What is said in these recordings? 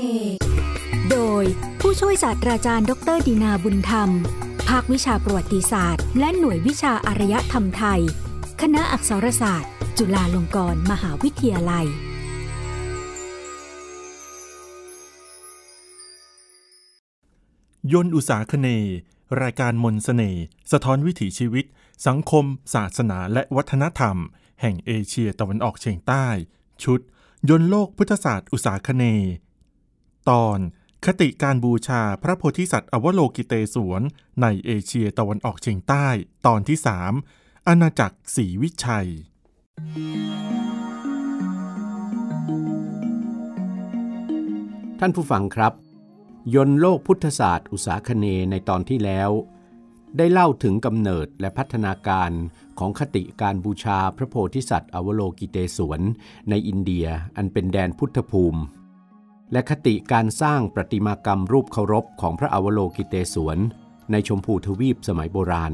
เนโดยผู้ช่วยศาสตราจารย์ ดรดีนาบุญธรรม ภาควิชาประวัติศาสตร์ และหน่วยวิชาอารยธรรมไทย คณะอักษรศาสตร์ จุฬาลงกรณ์มหาวิทยาลัยยนอุตสาคเน รายการมนสเสน่สะท้อนวิถีชีวิต สังคม ศาสนาและวัฒนธรรม แห่งเอเชียตะวันออกเฉียงใต้ ชุด ยนโลกพุทธศาสตร์อุตสาคเน ตอนคติการบูชาพระโพธิสัตว์อวโลกิเตศวรในเอเชียตะวันออกเฉียงใต้ ตอนที่สามอาณาจักรศรีวิชัย ท่านผู้ฟังครับ ยนโลกพุทธศาสตร์อุตสาคเนในตอนที่แล้ว ได้เล่าถึงกำเนิดและพัฒนาการของคติการบูชาพระโพธิสัตว์อวโลกิเตศวรในอินเดียอันเป็นแดนพุทธภูมิ และคติการสร้างประติมากรรมรูปเคารพของพระอวโลกิเตศวรในชมพูทวีปสมัยโบราณ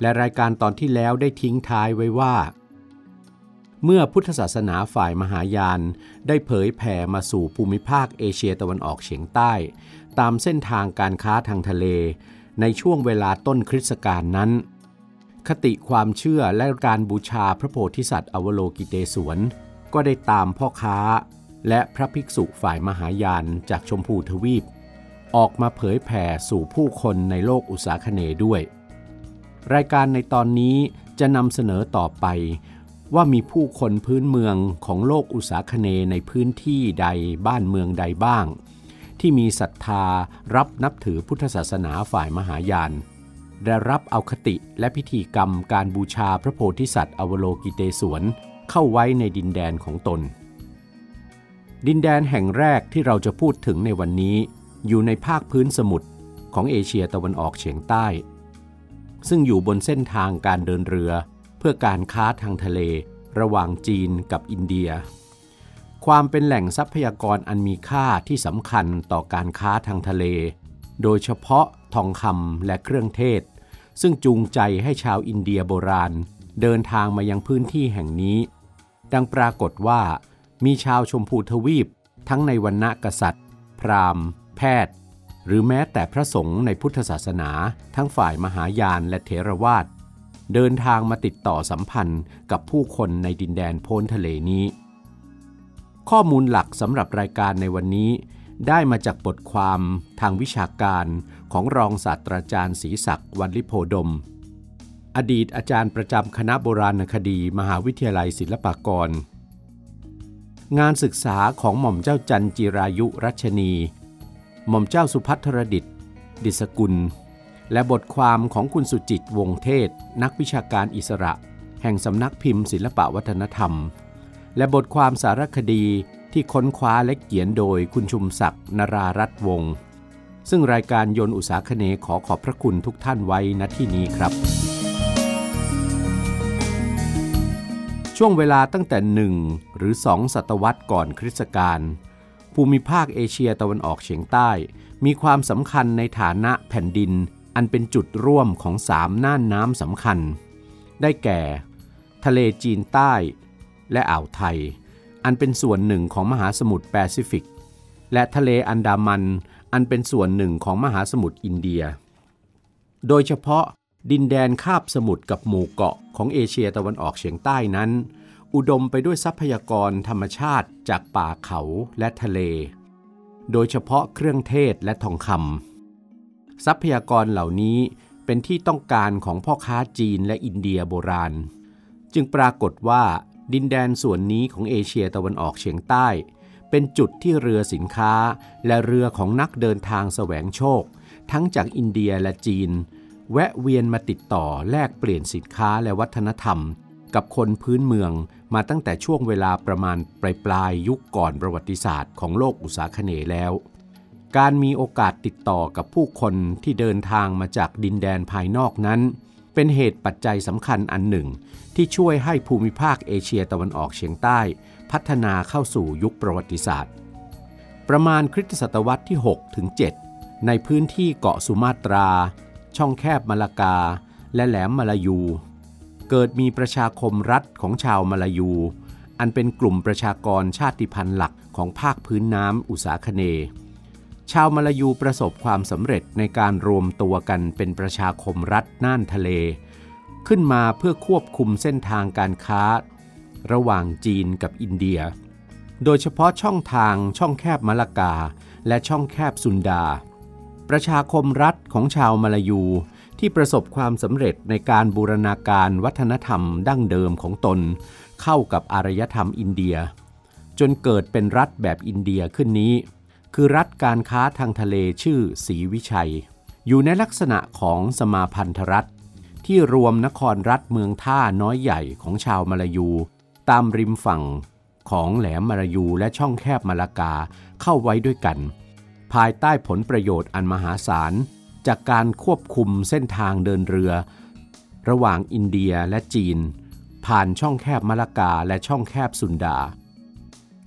และรายการตอนที่แล้วได้ทิ้งท้ายไว้ว่า เมื่อพุทธศาสนาฝ่ายมหายาน ได้เผยแผ่มาสู่ภูมิภาคเอเชียตะวันออกเฉียงใต้ ตามเส้นทางการค้าทางทะเล ในช่วงเวลาต้นคริสตกาลนั้น คติความเชื่อและการบูชาพระโพธิสัตว์อวโลกิเตศวรก็ได้ตามพ่อค้า และพระภิกษุฝ่ายมหายานจากชมพูทวีป ออกมาเผยแผ่สู่ผู้คนในโลกอุตสาคเนด้วย รายการในตอนนี้จะนำเสนอต่อไป ว่ามีผู้คนพื้นเมืองของโลกอุตสาคเนในพื้นที่ใดบ้านเมืองใดบ้าง ที่มีศรัทธารับนับถือพุทธศาสนาฝ่ายมหายานได้รับเอาคติและพิธีกรรมการบูชาพระโพธิสัตว์อวโลกิเตศวรเข้าไว้ในดินแดนของตน ดินแดนแห่งแรกที่เราจะพูดถึงในวันนี้ อยู่ในภาคพื้นสมุทรของเอเชียตะวันออกเฉียงใต้ ซึ่งอยู่บนเส้นทางการเดินเรือ เพื่อการค้าทางทะเล ระหว่างจีนกับอินเดีย ความเป็นแหล่งทรัพยากรอันมีค่าที่สำคัญต่อการค้าทางทะเล โดยเฉพาะทองคำและเครื่องเทศ ซึ่งจูงใจให้ชาวอินเดียโบราณ เดินทางมายังพื้นที่แห่งนี้ ดังปรากฏว่า มีชาวชมพูทวีป ทั้งในวรรณะกษัตริย์ พราหมณ์ แพทย์ หรือแม้แต่พระสงฆ์ในพุทธศาสนา ทั้งฝ่ายมหายานและเถรวาทเดินทางมาติดต่อสัมพันธ์กับผู้คนในดินแดนโพ้นทะเลนี้ ข้อมูลหลักสำหรับรายการในวันนี้ ได้มาจากบทความทางวิชาการของรองศาสตราจารย์ศรีศักดิ์วันลิโพดม อดีตอาจารย์ประจำคณะโบราณคดี มหาวิทยาลัยศิลปากร งานศึกษาของหม่อมเจ้าจันจิรายุรัชนี หม่อมเจ้าสุพัทรดิต ดิสกุล และบทความของคุณสุจิตวงเทศ นักวิชาการอิสระ แห่งสำนักพิมพ์ศิลปวัฒนธรรม และบทความสารคดีที่ค้นคว้าและเขียนโดยคุณชุมศักดิ์นรารัตวงศ์ซึ่งรายการยนต์อุตสาคเนขอขอบพระคุณทุกท่านไว้ณที่นี้ครับ ช่วงเวลาตั้งแต่หนึ่งหรือสองศตวรรษก่อนคริสต์กาลภูมิภาคเอเชียตะวันออกเฉียงใต้ มีความสำคัญในฐานะแผ่นดิน อันเป็นจุดร่วมของสามน่านน้ำสำคัญ ได้แก่ ทะเลจีนใต้ และอ่าวไทย อันเป็นส่วนหนึ่งของมหาสมุทรแปซิฟิก และทะเลอันดามัน อันเป็นส่วนหนึ่งของมหาสมุทรอินเดีย โดยเฉพาะ ดินแดนคาบสมุทรกับหมู่เกาะของเอเชียตะวันออกเฉียงใต้นั้น อุดมไปด้วยทรัพยากรธรรมชาติจากป่าเขาและทะเล โดยเฉพาะเครื่องเทศและทองคำทรัพยากรเหล่านี้เป็นที่ต้องการของพ่อค้าจีนและอินเดียโบราณ จึงปรากฏว่าดินแดนส่วนนี้ของเอเชียตะวันออกเฉียงใต้ เป็นจุดที่เรือสินค้าและเรือของนักเดินทางแสวงโชค ทั้งจากอินเดียและจีน แวะเวียนมาติดต่อแลกเปลี่ยนสินค้าและวัฒนธรรม กับคนพื้นเมืองมาตั้งแต่ช่วงเวลาประมาณปลายปลายยุคก่อนประวัติศาสตร์ของโลกอุตสาคเนยแล้ว การมีโอกาสติดต่อกับผู้คนที่เดินทางมาจากดินแดนภายนอกนั้น เป็นเหตุปัจจัยสำคัญอันหนึ่ง ที่ช่วยให้ภูมิภาคเอเชียตะวันออกเฉียงใต้ พัฒนาเข้าสู่ยุคประวัติศาสตร์ ประมาณคริสตศตวรรษที่6ถึง7ในพื้นที่เกาะสุมาตรา ช่องแคบมาลากา และแหลมมาลายู เกิดมีประชาคมรัฐของชาวมาลายู อันเป็นกลุ่มประชากรชาติพันธุ์หลักของภาคพื้นน้ำอุษาคเน ชาวมาลายูประสบความสำเร็จในการรวมตัวกันเป็นประชาคมรัฐน่านทะเล ขึ้นมาเพื่อควบคุมเส้นทางการค้า ระหว่างจีนกับอินเดีย โดยเฉพาะช่องทางช่องแคบมะละกาและช่องแคบสุนดา ประชาคมรัฐของชาวมาลายู ที่ประสบความสำเร็จในการบูรณาการวัฒนธรรมดั้งเดิมของตน เข้ากับอารยธรรมอินเดีย จนเกิดเป็นรัฐแบบอินเดียขึ้นนี้ คือรัฐการค้าทางทะเลชื่อศรีวิชัย อยู่ในลักษณะของสมาพันธรัฐ ที่รวมนครรัฐเมืองท่าน้อยใหญ่ของชาวมาลายู ตามริมฝั่งของแหลมมาลายูและช่องแคบมาลากาเข้าไว้ด้วยกัน ภายใต้ผลประโยชน์อันมหาศาล จากการควบคุมเส้นทางเดินเรือ ระหว่างอินเดียและจีน ผ่านช่องแคบมะละกาและช่องแคบสุนดา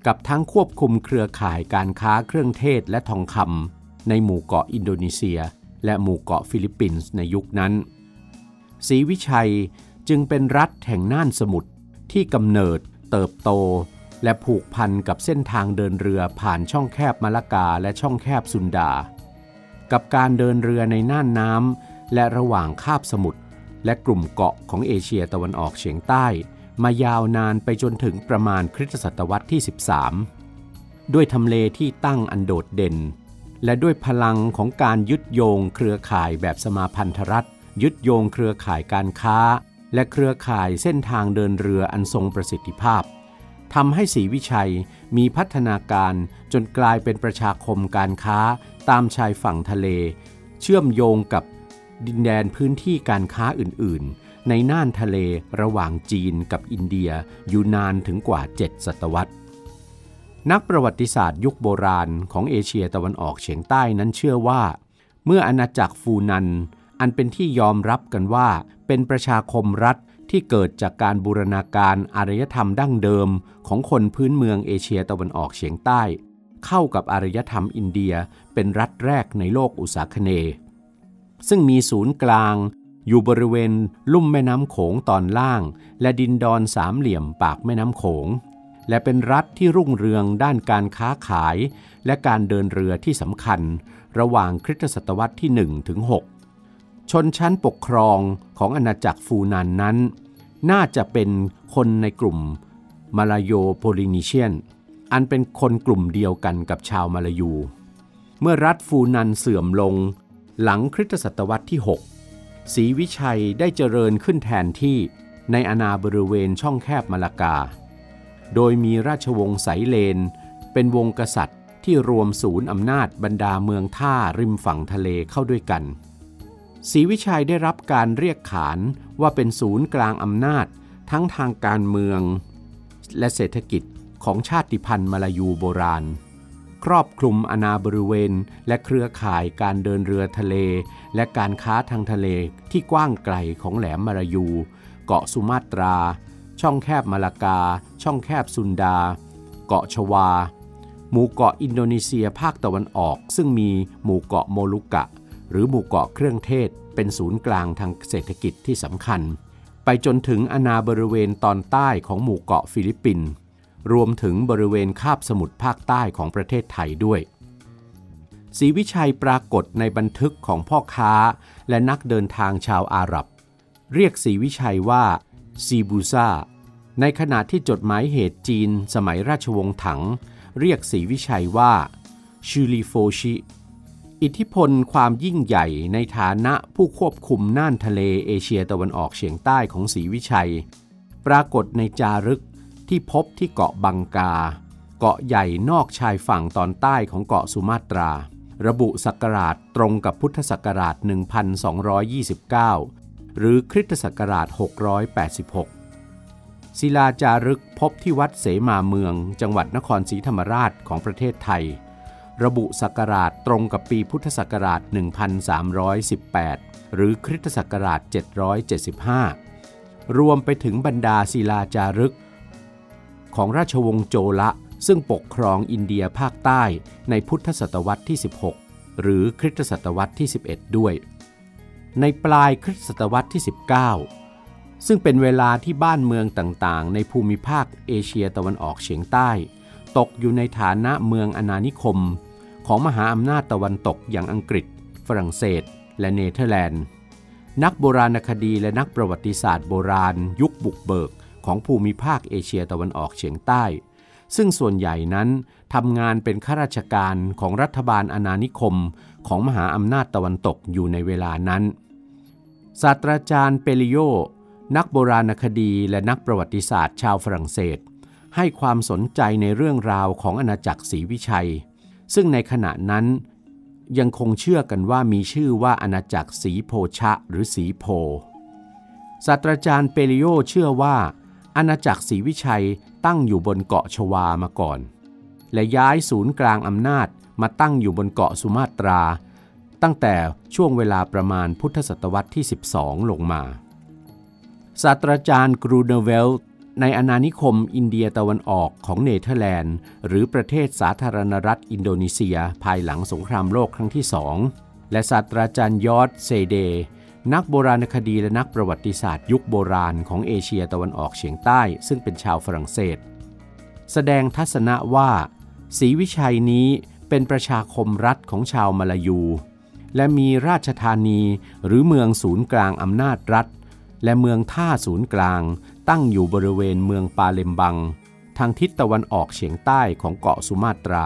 กับทั้งควบคุมเครือข่ายการค้าเครื่องเทศและทองคำในหมู่เกาะอินโดนีเซีย และหมู่เกาะฟิลิปปินส์ในยุคนั้นศรีวิชัยจึงเป็นรัฐแห่งน่านสมุทรที่กำเนิดเติบโต และผูกพันกับเส้นทางเดินเรือผ่านช่องแคบมะละกาและช่องแคบสุนดา กับการเดินเรือในน่านน้ำและระหว่างคาบสมุทรและกลุ่มเกาะของเอเชียตะวันออกเฉียงใต้ มายาวนานไปจนถึงประมาณคริสตศตวรรษที่ 13 ด้วยทำเลที่ตั้งอันโดดเด่น และด้วยพลังของการยึดโยงเครือข่ายแบบสมาพันธรัฐ ยึดโยงเครือข่ายการค้า และเครือข่ายเส้นทางเดินเรืออันทรงประสิทธิภาพ ทำให้ศรีวิชัยมีพัฒนาการจนกลายเป็นประชาคมการค้าตามชายฝั่งทะเล เชื่อมโยงกับดินแดนพื้นที่การค้าอื่นๆ ในน่านทะเลระหว่างจีนกับอินเดียอยู่นานถึงกว่า 7 ศตวรรษ นักประวัติศาสตร์ยุคโบราณของเอเชียตะวันออกเฉียงใต้นั้นเชื่อว่า เมื่ออาณาจักรฟูนัน อันเป็นที่ยอมรับกันว่าเป็นประชาคมรัฐ ที่เกิดจากการบูรณาการอารยธรรมดั้งเดิมของคนพื้นเมืองเอเชียตะวันออกเฉียงใต้ เข้ากับอารยธรรมอินเดียเป็นรัฐแรกในโลกอุษาคเน ซึ่งมีศูนย์กลาง อยู่บริเวณลุ่มแม่น้ำโขงตอนล่าง และดินดอนสามเหลี่ยมปากแม่น้ำโขง และเป็นรัฐที่รุ่งเรืองด้านการค้าขาย และการเดินเรือที่สำคัญ ระหว่างคริสตศตวรรษที่1ถึง6 ชนชั้นปกครองของอาณาจักรฟูนานนั้น น่าจะเป็นคนในกลุ่มมาลาโยโพลินีเชียน อันเป็นคนกลุ่มเดียวกันกับชาวมาลายู เมื่อรัฐฟูนันเสื่อมลง หลังคริสตศตวรรษที่ 6 ศรีวิชัยได้เจริญขึ้นแทนที่ในอาณาบริเวณช่องแคบมาลากา โดยมีราชวงศ์ไสเลน เป็นวงกษัตริย์ที่รวมศูนย์อำนาจบรรดาเมืองท่าริมฝั่งทะเลเข้าด้วยกัน ศรีวิชัยได้รับการเรียกขานว่าเป็นศูนย์กลางอำนาจ ทั้งทางการเมือง และเศรษฐกิจของชาติพันธุ์มาลายูโบราณ ครอบคลุมอาณาบริเวณ และเครือข่ายการเดินเรือทะเล และการค้าทางทะเลที่กว้างไกลของแหลมมาลายู เกาะสุมาตรา ช่องแคบมาลากา ช่องแคบซุนดา เกาะชวา หมู่เกาะอินโดนีเซียภาคตะวันออก ซึ่งมีหมู่เกาะโมลุกะ หรือหมู่เกาะเครื่องเทศเป็นศูนย์กลางทางเศรษฐกิจที่สำคัญ ไปจนถึงอาณาบริเวณตอนใต้ของหมู่เกาะฟิลิปปินส์รวมถึงบริเวณคาบสมุทรภาคใต้ของประเทศไทยด้วยศรีวิชัยปรากฏในบันทึกของพ่อค้าและนักเดินทางชาวอาหรับ เรียกศรีวิชัยว่าซีบูซาในขณะที่จดหมายเหตุจีนสมัยราชวงศ์ถัง เรียกศรีวิชัยว่าชูลิโฟชิ อิทธิพลความยิ่งใหญ่ในฐานะผู้ควบคุมน่านทะเลเอเชียตะวันออกเฉียงใต้ของศรีวิชัย ปรากฏในจารึกที่พบที่เกาะบังกา เกาะใหญ่นอกชายฝั่งตอนใต้ของเกาะสุมาตรา ระบุศักราชตรงกับพุทธศักราช 1229 หรือคริสตศักราช 686 ศิลาจารึกพบที่วัดเสมาเมือง จังหวัดนครศรีธรรมราชของประเทศไทย ระบุศักราชตรงกับปีพุทธศักราช 1318 หรือคริสตศักราช 775 รวมไปถึงบรรดาศิลาจารึก ของราชวงศ์โจละซึ่งปกครองอินเดียภาคใต้ในพุทธศตวรรษที่ 16 หรือคริสตศตวรรษที่ 11 ด้วย ในปลายคริสตศตวรรษที่ 19 ซึ่งเป็นเวลาที่บ้านเมืองต่างๆ ในภูมิภาคเอเชียตะวันออกเฉียงใต้ ตกอยู่ในฐานะเมืองอาณานิคม ของมหาอำนาจตะวันตกอย่างอังกฤษ ฝรั่งเศส และเนเธอร์แลนด์ นักโบราณคดีและนักประวัติศาสตร์โบราณ ยุคบุกเบิกของภูมิภาคเอเชียตะวันออกเฉียงใต้ ซึ่งส่วนใหญ่นั้นทำงานเป็นข้าราชการของรัฐบาลอาณานิคมของมหาอำนาจตะวันตกอยู่ในเวลานั้น ศาสตราจารย์เปริโยนักโบราณคดีและนักประวัติศาสตร์ชาวฝรั่งเศส ให้ความสนใจในเรื่องราวของอาณาจักรศรีวิชัย ซึ่งในขณะนั้นยังคงเชื่อกันว่ามีชื่อว่าอาณาจักรสีโพชะหรือสีโพ ศาสตราจารย์เปริโยเชื่อว่า อาณาจักรศรีวิชัยตั้งอยู่บนเกาะชวามาก่อน และย้ายศูนย์กลางอำนาจมาตั้งอยู่บนเกาะสุมาตรา ตั้งแต่ช่วงเวลาประมาณพุทธศตวรรษที่ 12 ลงมา ศาสตราจารย์กรูเนเวล ในอาณานิคมอินเดียตะวันออกของเนเธอร์แลนด์ หรือประเทศสาธารณรัฐอินโดนีเซีย ภายหลังสงครามโลกครั้งที่สองและศาสตราจารย์ยอร์ช เซเดส์ นักโบราณคดีและนักประวัติศาสตร์ยุคโบราณของเอเชียตะวันออกเฉียงใต้ ซึ่งเป็นชาวฝรั่งเศส แสดงทัศนะว่าศรีวิชัยนี้เป็นประชาคมรัฐของชาวมาลายู และมีราชธานีหรือเมืองศูนย์กลางอำนาจรัฐ และเมืองท่าศูนย์กลาง ตั้งอยู่บริเวณเมืองปาเลมบัง ทางทิศตะวันออกเฉียงใต้ของเกาะสุมาตรา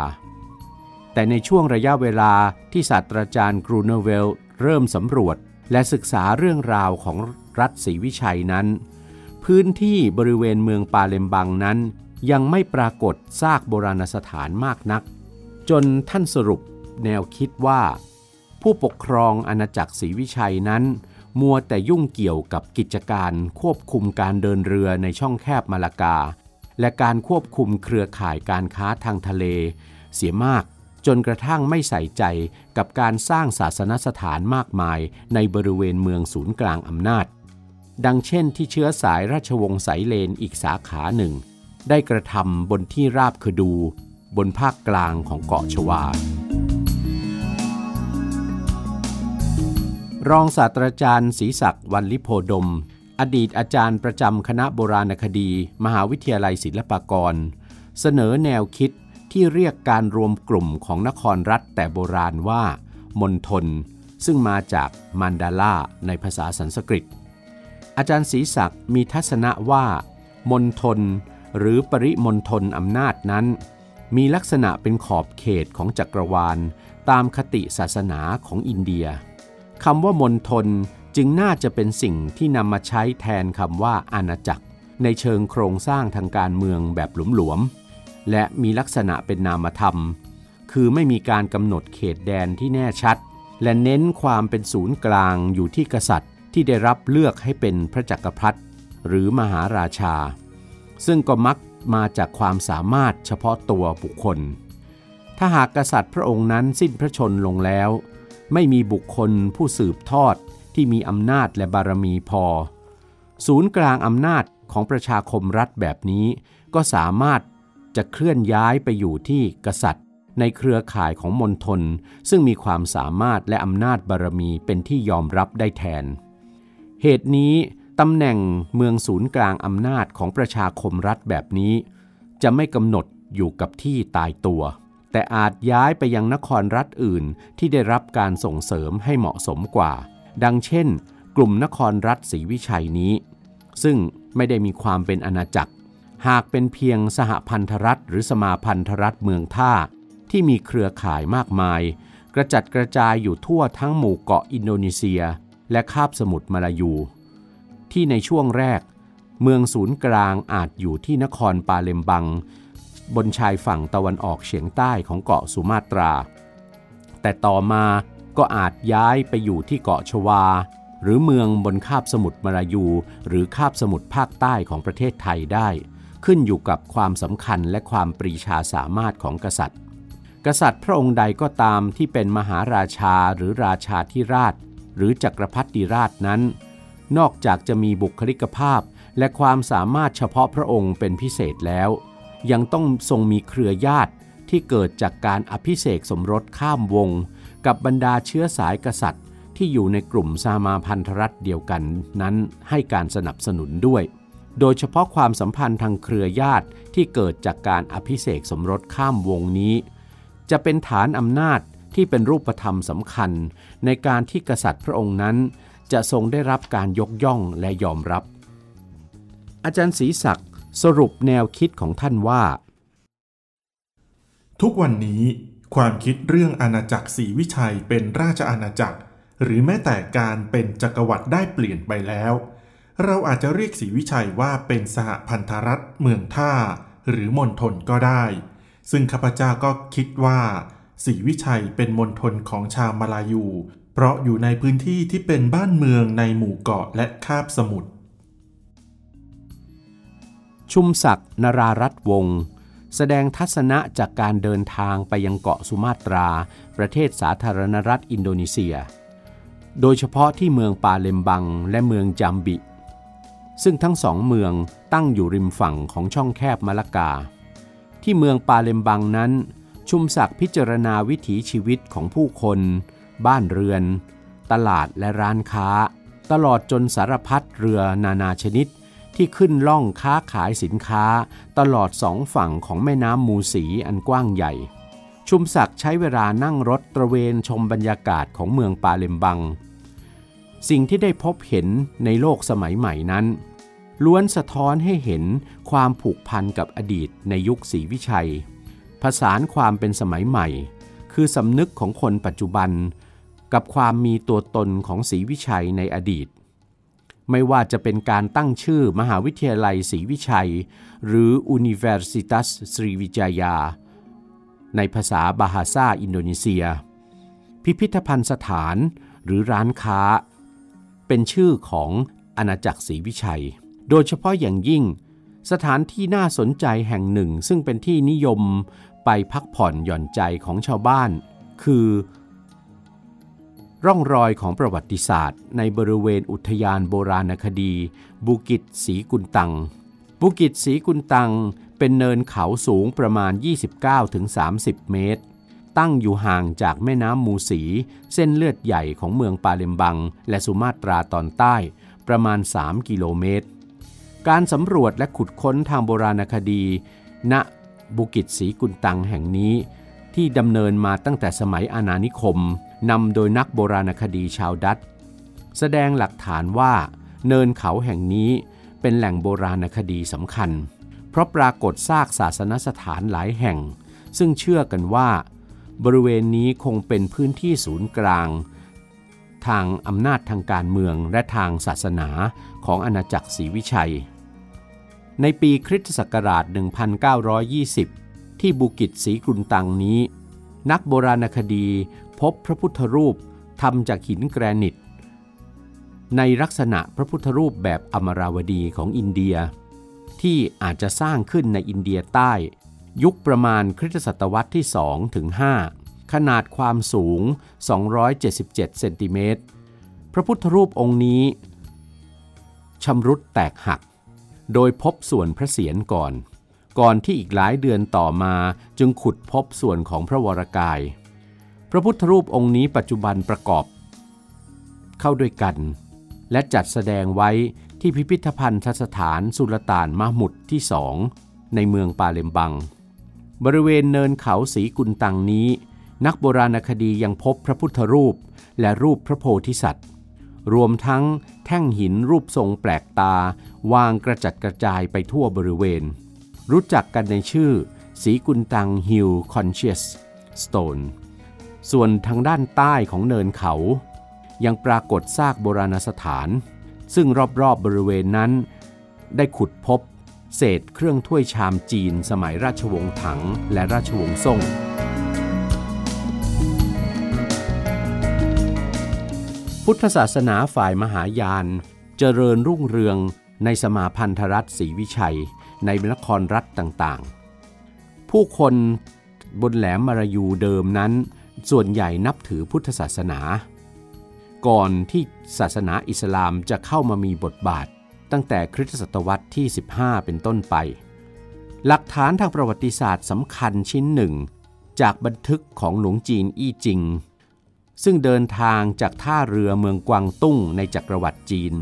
แต่ในช่วงระยะเวลาที่ศาสตราจารย์กรูเนเวลเริ่มสำรวจและศึกษาเรื่องราวของรัฐศรีวิชัยนั้น พื้นที่บริเวณเมืองปาเลมบังนั้น ยังไม่ปรากฏซากโบราณสถานมากนัก จนท่านสรุปแนวคิดว่า ผู้ปกครองอาณาจักรศรีวิชัยนั้น มัวแต่ยุ่งเกี่ยวกับกิจการควบคุมการเดินเรือในช่องแคบมาลากา และการควบคุมเครือข่ายการค้าทางทะเล เสียมากจนกระทั่งไม่ใส่ใจกับการสร้างศาสนสถานมากมายในบริเวณเมืองศูนย์กลางอำนาจ ดังเช่นที่เชื้อสายราชวงศ์ไสเลนอีกสาขาหนึ่ง ได้กระทำบนที่ราบคดู บนภาคกลางของเกาะชวา รองศาสตราจารย์ศรีศักดิ์วันลิโพดม อดีตอาจารย์ประจำคณะโบราณคดี มหาวิทยาลัยศิลปากร เสนอแนวคิดที่เรียกการรวมกลุ่มของนครรัฐแต่โบราณว่า มณฑลซึ่งมาจากมันดาลาในภาษาสันสกฤต อาจารย์ศรีศักดิ์มีทัศนะว่ามณฑลหรือปริมณฑลอำนาจนั้น มีลักษณะเป็นขอบเขตของจักรวาล ตามคติศาสนาของอินเดีย คำว่ามณฑลจึงน่าจะเป็นสิ่งที่นำมาใช้แทนคำว่าอาณาจักร ในเชิงโครงสร้างทางการเมืองแบบหลวมๆ และมีลักษณะเป็นนามธรรม คือไม่มีการกำหนดเขตแดนที่แน่ชัด และเน้นความเป็นศูนย์กลางอยู่ที่กษัตริย์ที่ได้รับเลือกให้เป็นพระจักรพรรดิหรือมหาราชา ซึ่งก็มักมาจากความสามารถเฉพาะตัวบุคคล ถ้าหากกษัตริย์พระองค์นั้นสิ้นพระชนลงแล้ว ไม่มีบุคคลผู้สืบทอดที่มีอำนาจและบารมีพอ ศูนย์กลางอำนาจของประชาคมรัฐแบบนี้ ก็สามารถจะเคลื่อนย้ายไปอยู่ที่กษัตริย์ ในเครือข่ายของมณฑลซึ่งมีความสามารถและอำนาจบารมีเป็นที่ยอมรับได้แทน เหตุนี้ตำแหน่งเมืองศูนย์กลางอำนาจของประชาคมรัฐแบบนี้ จะไม่กำหนดอยู่กับที่ตายตัว แต่อาจย้ายไปยังนครรัฐอื่นที่ได้รับการส่งเสริมให้เหมาะสมกว่า ดังเช่น กลุ่มนครรัฐศรีวิชัยนี้ ซึ่งไม่ได้มีความเป็นอาณาจักร หากเป็นเพียงสหพันธรัฐหรือสมาพันธรัฐเมืองท่า ที่มีเครือข่ายมากมาย กระจัดกระจายอยู่ทั่วทั้งหมู่เกาะอินโดนีเซีย และคาบสมุทรมาลายู ที่ในช่วงแรก เมืองศูนย์กลางอาจอยู่ที่นครปาเลมบัง บนชายฝั่งตะวันออกเฉียงใต้ของเกาะสุมาตรา แต่ต่อมาก็อาจย้ายไปอยู่ที่เกาะชวา หรือเมืองบนคาบสมุทรมาลายู หรือคาบสมุทรภาคใต้ของประเทศไทยได้ ขึ้นอยู่กับความสำคัญและความปรีชาสามารถของกษัตริย์ กษัตริย์พระองค์ใดก็ตามที่เป็นมหาราชาหรือราชาธิราช หรือจักรพรรดิราชนั้น นอกจากจะมีบุคลิกภาพและความสามารถเฉพาะพระองค์เป็นพิเศษแล้ว ยังต้องทรงมีเครือญาติที่เกิดจากการอภิเษกสมรสข้ามวง กับบรรดาเชื้อสายกษัตริย์ ที่อยู่ในกลุ่มสามาพันธรัฐเดียวกันนั้นให้การสนับสนุนด้วย โดยเฉพาะความสัมพันธ์ทางเครือญาติที่เกิดจากการอภิเษกสมรสข้ามวงนี้ จะเป็นฐานอำนาจที่เป็นรูปธรรมสำคัญ ในการที่กษัตริย์พระองค์นั้น จะทรงได้รับการยกย่องและยอมรับ อาจารย์ศรีศักดิ์ สรุปแนวคิดของท่านว่า ทุกวันนี้ความคิดเรื่องอาณาจักรศรีวิชัยเป็นราชอาณาจักร หรือแม้แต่การเป็นจักรวรรดิได้เปลี่ยนไปแล้ว เราอาจจะเรียกศรีวิชัยว่าเป็นสหพันธรัฐเมืองท่า หรือมณฑลก็ได้ ซึ่งข้าพเจ้าก็คิดว่าศรีวิชัยเป็นมณฑลของชาวมาลายู เพราะอยู่ในพื้นที่ที่เป็นบ้านเมืองในหมู่เกาะและคาบสมุทร ชุมศักดิ์นรารัตวงศ์แสดงทัศนะจากการเดินทางไปยังเกาะสุมาตรา ประเทศสาธารณรัฐอินโดนีเซีย โดยเฉพาะที่เมืองปาเลมบังและเมืองจัมบิ ซึ่งทั้งสองเมืองตั้งอยู่ริมฝั่งของช่องแคบมะละกา ที่เมืองปาเลมบังนั้น ชุมศักดิ์พิจารณาวิถีชีวิตของผู้คน บ้านเรือน ตลาดและร้านค้า ตลอดจนสารพัดเรือนานาชนิด ที่ขึ้นล่องค้าขายสินค้าตลอดสองฝั่งของแม่น้ำมูสีอันกว้างใหญ่ ชุมศักดิ์ใช้เวลานั่งรถตระเวนชมบรรยากาศของเมืองปาเลมบัง สิ่งที่ได้พบเห็นในโลกสมัยใหม่นั้น ล้วนสะท้อนให้เห็นความผูกพันกับอดีตในยุคศรีวิชัย ผสานความเป็นสมัยใหม่ คือสำนึกของคนปัจจุบัน กับความมีตัวตนของศรีวิชัยในอดีต ไม่ว่าจะเป็นการตั้งชื่อมหาวิทยาลัยศรีวิชัย หรือ Universitas Sriwijaya ในภาษาบาฮาซาอินโดนีเซีย พิพิธภัณฑ์สถานหรือร้านค้า เป็นชื่อของอาณาจักรศรีวิชัย โดยเฉพาะอย่างยิ่ง สถานที่น่าสนใจแห่งหนึ่งซึ่งเป็นที่นิยมไปพักผ่อนหย่อนใจของชาวบ้าน คือ ร่องรอยของประวัติศาสตร์ ในบริเวณอุทยานโบราณคดี บุกิจสีกุนตัง บุกิจสีกุนตัง เป็นเนินเขาสูงประมาณ 29-30 เมตร ตั้งอยู่ห่างจากแม่น้ำมูสี เส้นเลือดใหญ่ของเมืองปาเลมบัง และสุมาตราตอนใต้ ประมาณ 3 กิโลเมตร การสำรวจและขุดค้นทางโบราณคดี ณบุกิจสีกุนตังแห่งนี้ ที่ดำเนินมาตั้งแต่สมัยอาณานิคม นำโดยนักโบราณคดีชาวดัตแสดงหลักฐานว่าเนินเขาแห่งนี้เป็นแหล่งโบราณคดีสำคัญ เพราะปรากฏซากศาสนสถานหลายแห่ง ซึ่งเชื่อกันว่า บริเวณนี้คงเป็นพื้นที่ศูนย์กลาง ทางอำนาจทางการเมืองและทางศาสนาของอาณาจักรศรีวิชัย ในปีคริสตศักราช 1920 ที่บุกิจศรีกรุนตังนี้ นักโบราณคดี พบพระพุทธรูปทำจากหินแกรนิต ในลักษณะพระพุทธรูปแบบอมราวดีของอินเดีย ที่อาจจะสร้างขึ้นในอินเดียใต้ ยุคประมาณคริสตศตวรรษที่2ถึง5ขนาดความสูง 277 เซนติเมตร พระพุทธรูปองค์นี้ชำรุดแตกหัก โดยพบส่วนพระเศียรก่อน ก่อนที่อีกหลายเดือนต่อมาจึงขุดพบส่วนของพระวรกาย พระพุทธรูปองค์นี้ปัจจุบันประกอบ เข้าด้วยกัน และจัดแสดงไว้ที่พิพิธภัณฑ์สถานสุลต่านมาหมุดที่สองในเมืองปาเลมบัง บริเวณเนินเขาสีกุนตังนี้ นักโบราณคดียังพบพระพุทธรูปและรูปพระโพธิสัตว์ รวมทั้งแท่งหินรูปทรงแปลกตา วางกระจัดกระจายไปทั่วบริเวณ รู้จักกันในชื่อ สีกุนตังฮิลคอนเชียสสโตน ส่วนทางด้านใต้ของเนินเขา ยังปรากฏซากโบราณสถาน ซึ่งรอบๆบบริเวณนั้น ได้ขุดพบ เศษเครื่องถ้วยชามจีนสมัยราชวงศ์ถังและราชวงศ์ซ่งพุทธศาสนาฝ่ายมหายาน เจริญรุ่งเรืองในสมาพันธรัฐศรีวิชัย ในนครรัฐต่างๆ ผู้คนบนแหลมมารายูเดิมนั้น ส่วนใหญ่นับถือพุทธศาสนา ก่อนที่ศาสนาอิสลามจะเข้ามามีบทบาท ตั้งแต่คริสตศตวรรษที่ 15 เป็นต้นไป หลักฐานทางประวัติศาสตร์สำคัญชิ้นหนึ่ง จากบันทึกของหลวงจีนอี้จิง ซึ่งเดินทางจากท่าเรือเมืองกวางตุ้งในจักรวรรดิจีน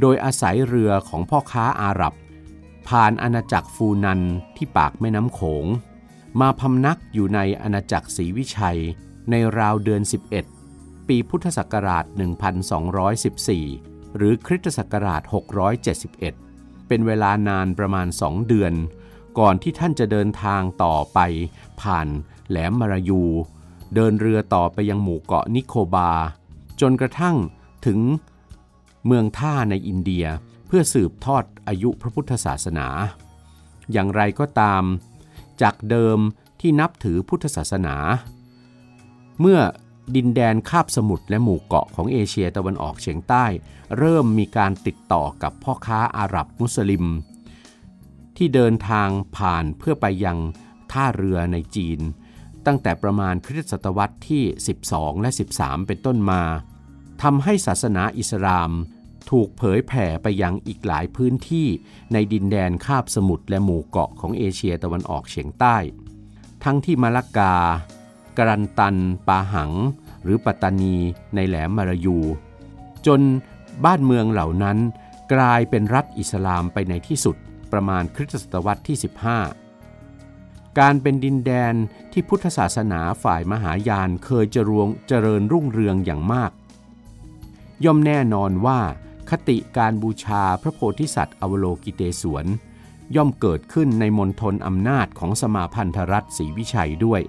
โดยอาศัยเรือของพ่อค้าอาหรับ ผ่านอาณาจักรฟูนันที่ปากแม่น้ำโขง มาพำนักอยู่ในอาณาจักรศรีวิชัยในราวเดือน 11 ปีพุทธศักราช 1214 หรือคริสตศักราช 671 เป็นเวลานานประมาณสองเดือน ก่อนที่ท่านจะเดินทางต่อไป ผ่านแหลมมารายู เดินเรือต่อไปยังหมู่เกาะนิโคบา จนกระทั่งถึงเมืองท่าในอินเดียเพื่อสืบทอดอายุพระพุทธศาสนา อย่างไรก็ตาม จากเดิมที่นับถือพุทธศาสนา เมื่อดินแดนคาบสมุทรและหมู่เกาะของเอเชียตะวันออกเฉียงใต้ เริ่มมีการติดต่อกับพ่อค้าอาหรับมุสลิม ที่เดินทางผ่านเพื่อไปยังท่าเรือในจีน ตั้งแต่ประมาณคริสตศตวรรษที่ 12 และ 13 เป็นต้นมาทำให้ศาสนาอิสลาม ถูกเผยแผ่ไปยังอีกหลายพื้นที่ในดินแดนคาบสมุทรและหมู่เกาะของเอเชียตะวันออกเฉียงใต้ ทั้งที่มาลักกากรันตัน ปาหัง หรือปัตตานีในแหลมมารายู จนบ้านเมืองเหล่านั้นกลายเป็นรัฐอิสลามไปในที่สุดประมาณคริสตศตวรรษที่ 15 การเป็นดินแดนที่พุทธศาสนาฝ่ายมหายานเคยเจรวงเจริญรุ่งเรืองอย่างมาก ย่อมแน่นอนว่า คติการบูชาพระโพธิสัตว์อวโลกิเตศวน ย่อมเกิดขึ้นในมณฑลอำนาจของสมาพันธรัฐศรีวิชัยด้วย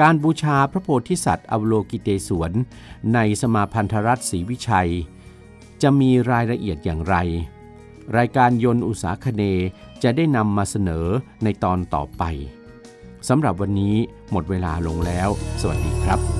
การบูชาพระโพธิสัตว์อวโลกิเตศวน ในสมาพันธรัฐศรีวิชัย จะมีรายละเอียดอย่างไร รายการยนต์อุตสาคเนจะได้นำมาเสนอในตอนต่อไปสำหรับวันนี้หมดเวลาลงแล้ว สวัสดีครับ